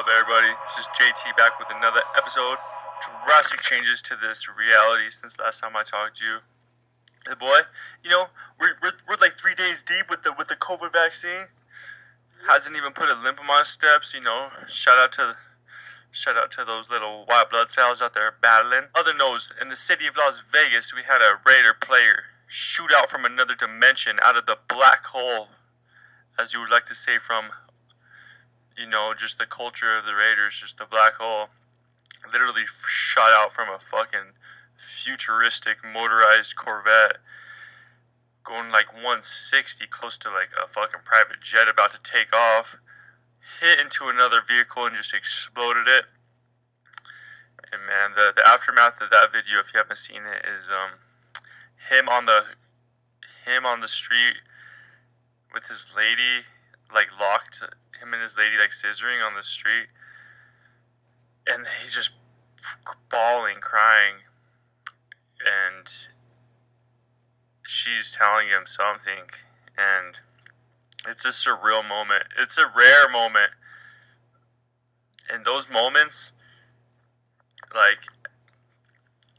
up, everybody? This is JT back with another episode. Drastic changes to this reality since last time I talked to you. Hey, boy, you know we're, we're, we're like three days deep with the with the COVID vaccine. Hasn't even put a limp on my steps. You know, shout out to shout out to those little white blood cells out there battling. Other news: in the city of Las Vegas, we had a Raider player shoot out from another dimension out of the black hole, as you would like to say from you know, just the culture of the Raiders, just the black hole, literally shot out from a fucking futuristic motorized Corvette, going like 160, close to like a fucking private jet about to take off, hit into another vehicle and just exploded it. And man, the the aftermath of that video, if you haven't seen it, is um him on the him on the street with his lady like locked him and his lady like scissoring on the street, and he's just bawling, crying, and she's telling him something, and it's a surreal moment. It's a rare moment. And those moments, like,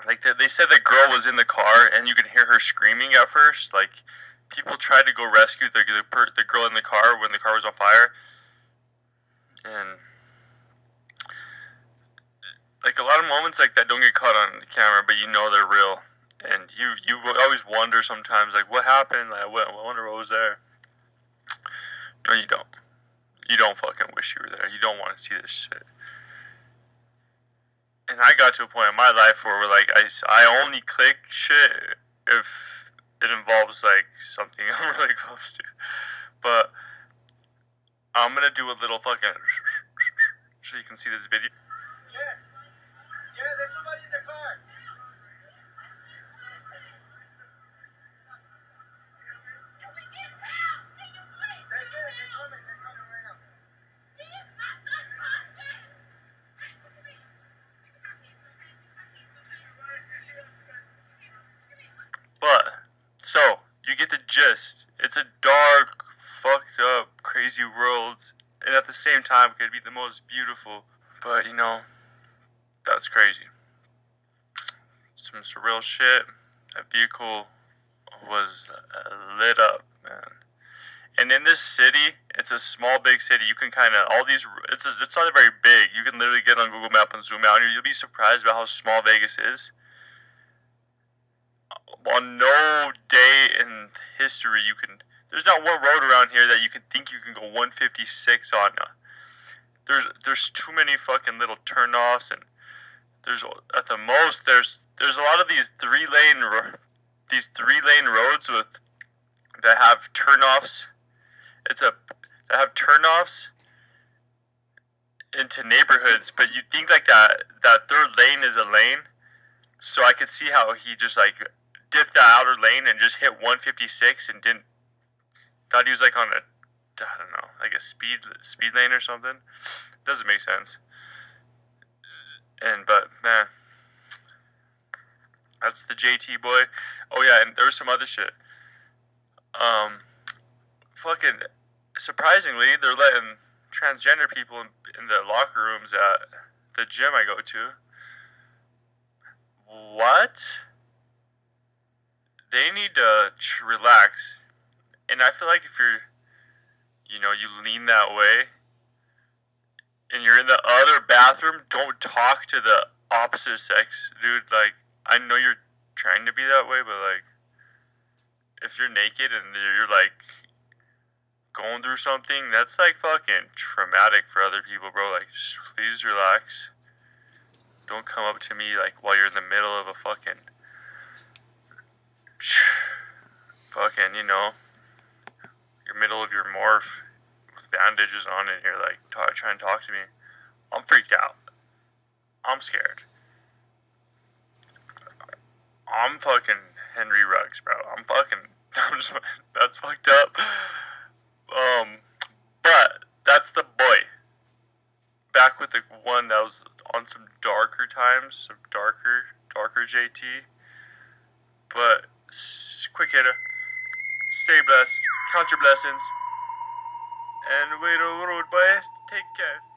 like they said the girl was in the car and you could hear her screaming at first. Like, people tried to go rescue the, the, the girl in the car when the car was on fire and like a lot of moments like that don't get caught on camera, but you know they're real, and you you always wonder sometimes like what happened, like I wonder what was there. No, you don't. You don't fucking wish you were there. You don't want to see this shit. And I got to a point in my life where like I, I only click shit if it involves like something I'm really close to. But I'm gonna do a little fucking so you can see this video. Yeah. Yeah, there's somebody in the car. But so you get the gist. It's a dark, crazy world, and at the same time could be the most beautiful. But you know, that's crazy. Some surreal shit. That vehicle was uh, lit up, man. And in this city, it's a small, big city. You can kind of all these. It's a, it's not very big. You can literally get on Google Map and zoom out, and you'll be surprised about how small Vegas is. On no day in history, you can. There's not one road around here that you can think you can go 156 on. Uh, there's there's too many fucking little turnoffs, and there's at the most there's there's a lot of these three lane these three lane roads with that have turnoffs. It's a that have turnoffs into neighborhoods, but you think like that that third lane is a lane. So I could see how he just like dipped the outer lane and just hit 156 and didn't thought he was like on a I don't know like a speed speed lane or something. Doesn't make sense. And but man, that's the JT boy. Oh yeah, and there was some other shit. Um, fucking surprisingly, they're letting transgender people in, in the locker rooms at the gym I go to. What? They need to relax. And I feel like if you're, you know, you lean that way and you're in the other bathroom, don't talk to the opposite sex, dude. Like, I know you're trying to be that way, but like, if you're naked and you're like going through something, that's like fucking traumatic for other people, bro. Like, please relax. Don't come up to me like while you're in the middle of a fucking, fucking, you know, middle of your morph with bandages on, and you're like t- trying to talk to me. I'm freaked out. I'm scared. I'm fucking Henry Ruggs, bro. I'm fucking. I'm just, that's fucked up. Um, but that's the boy. Back with the one that was on some darker times, some darker, darker JT. But quick hitter. Stay blessed. Count your blessings. And wait a little, boy. Take care.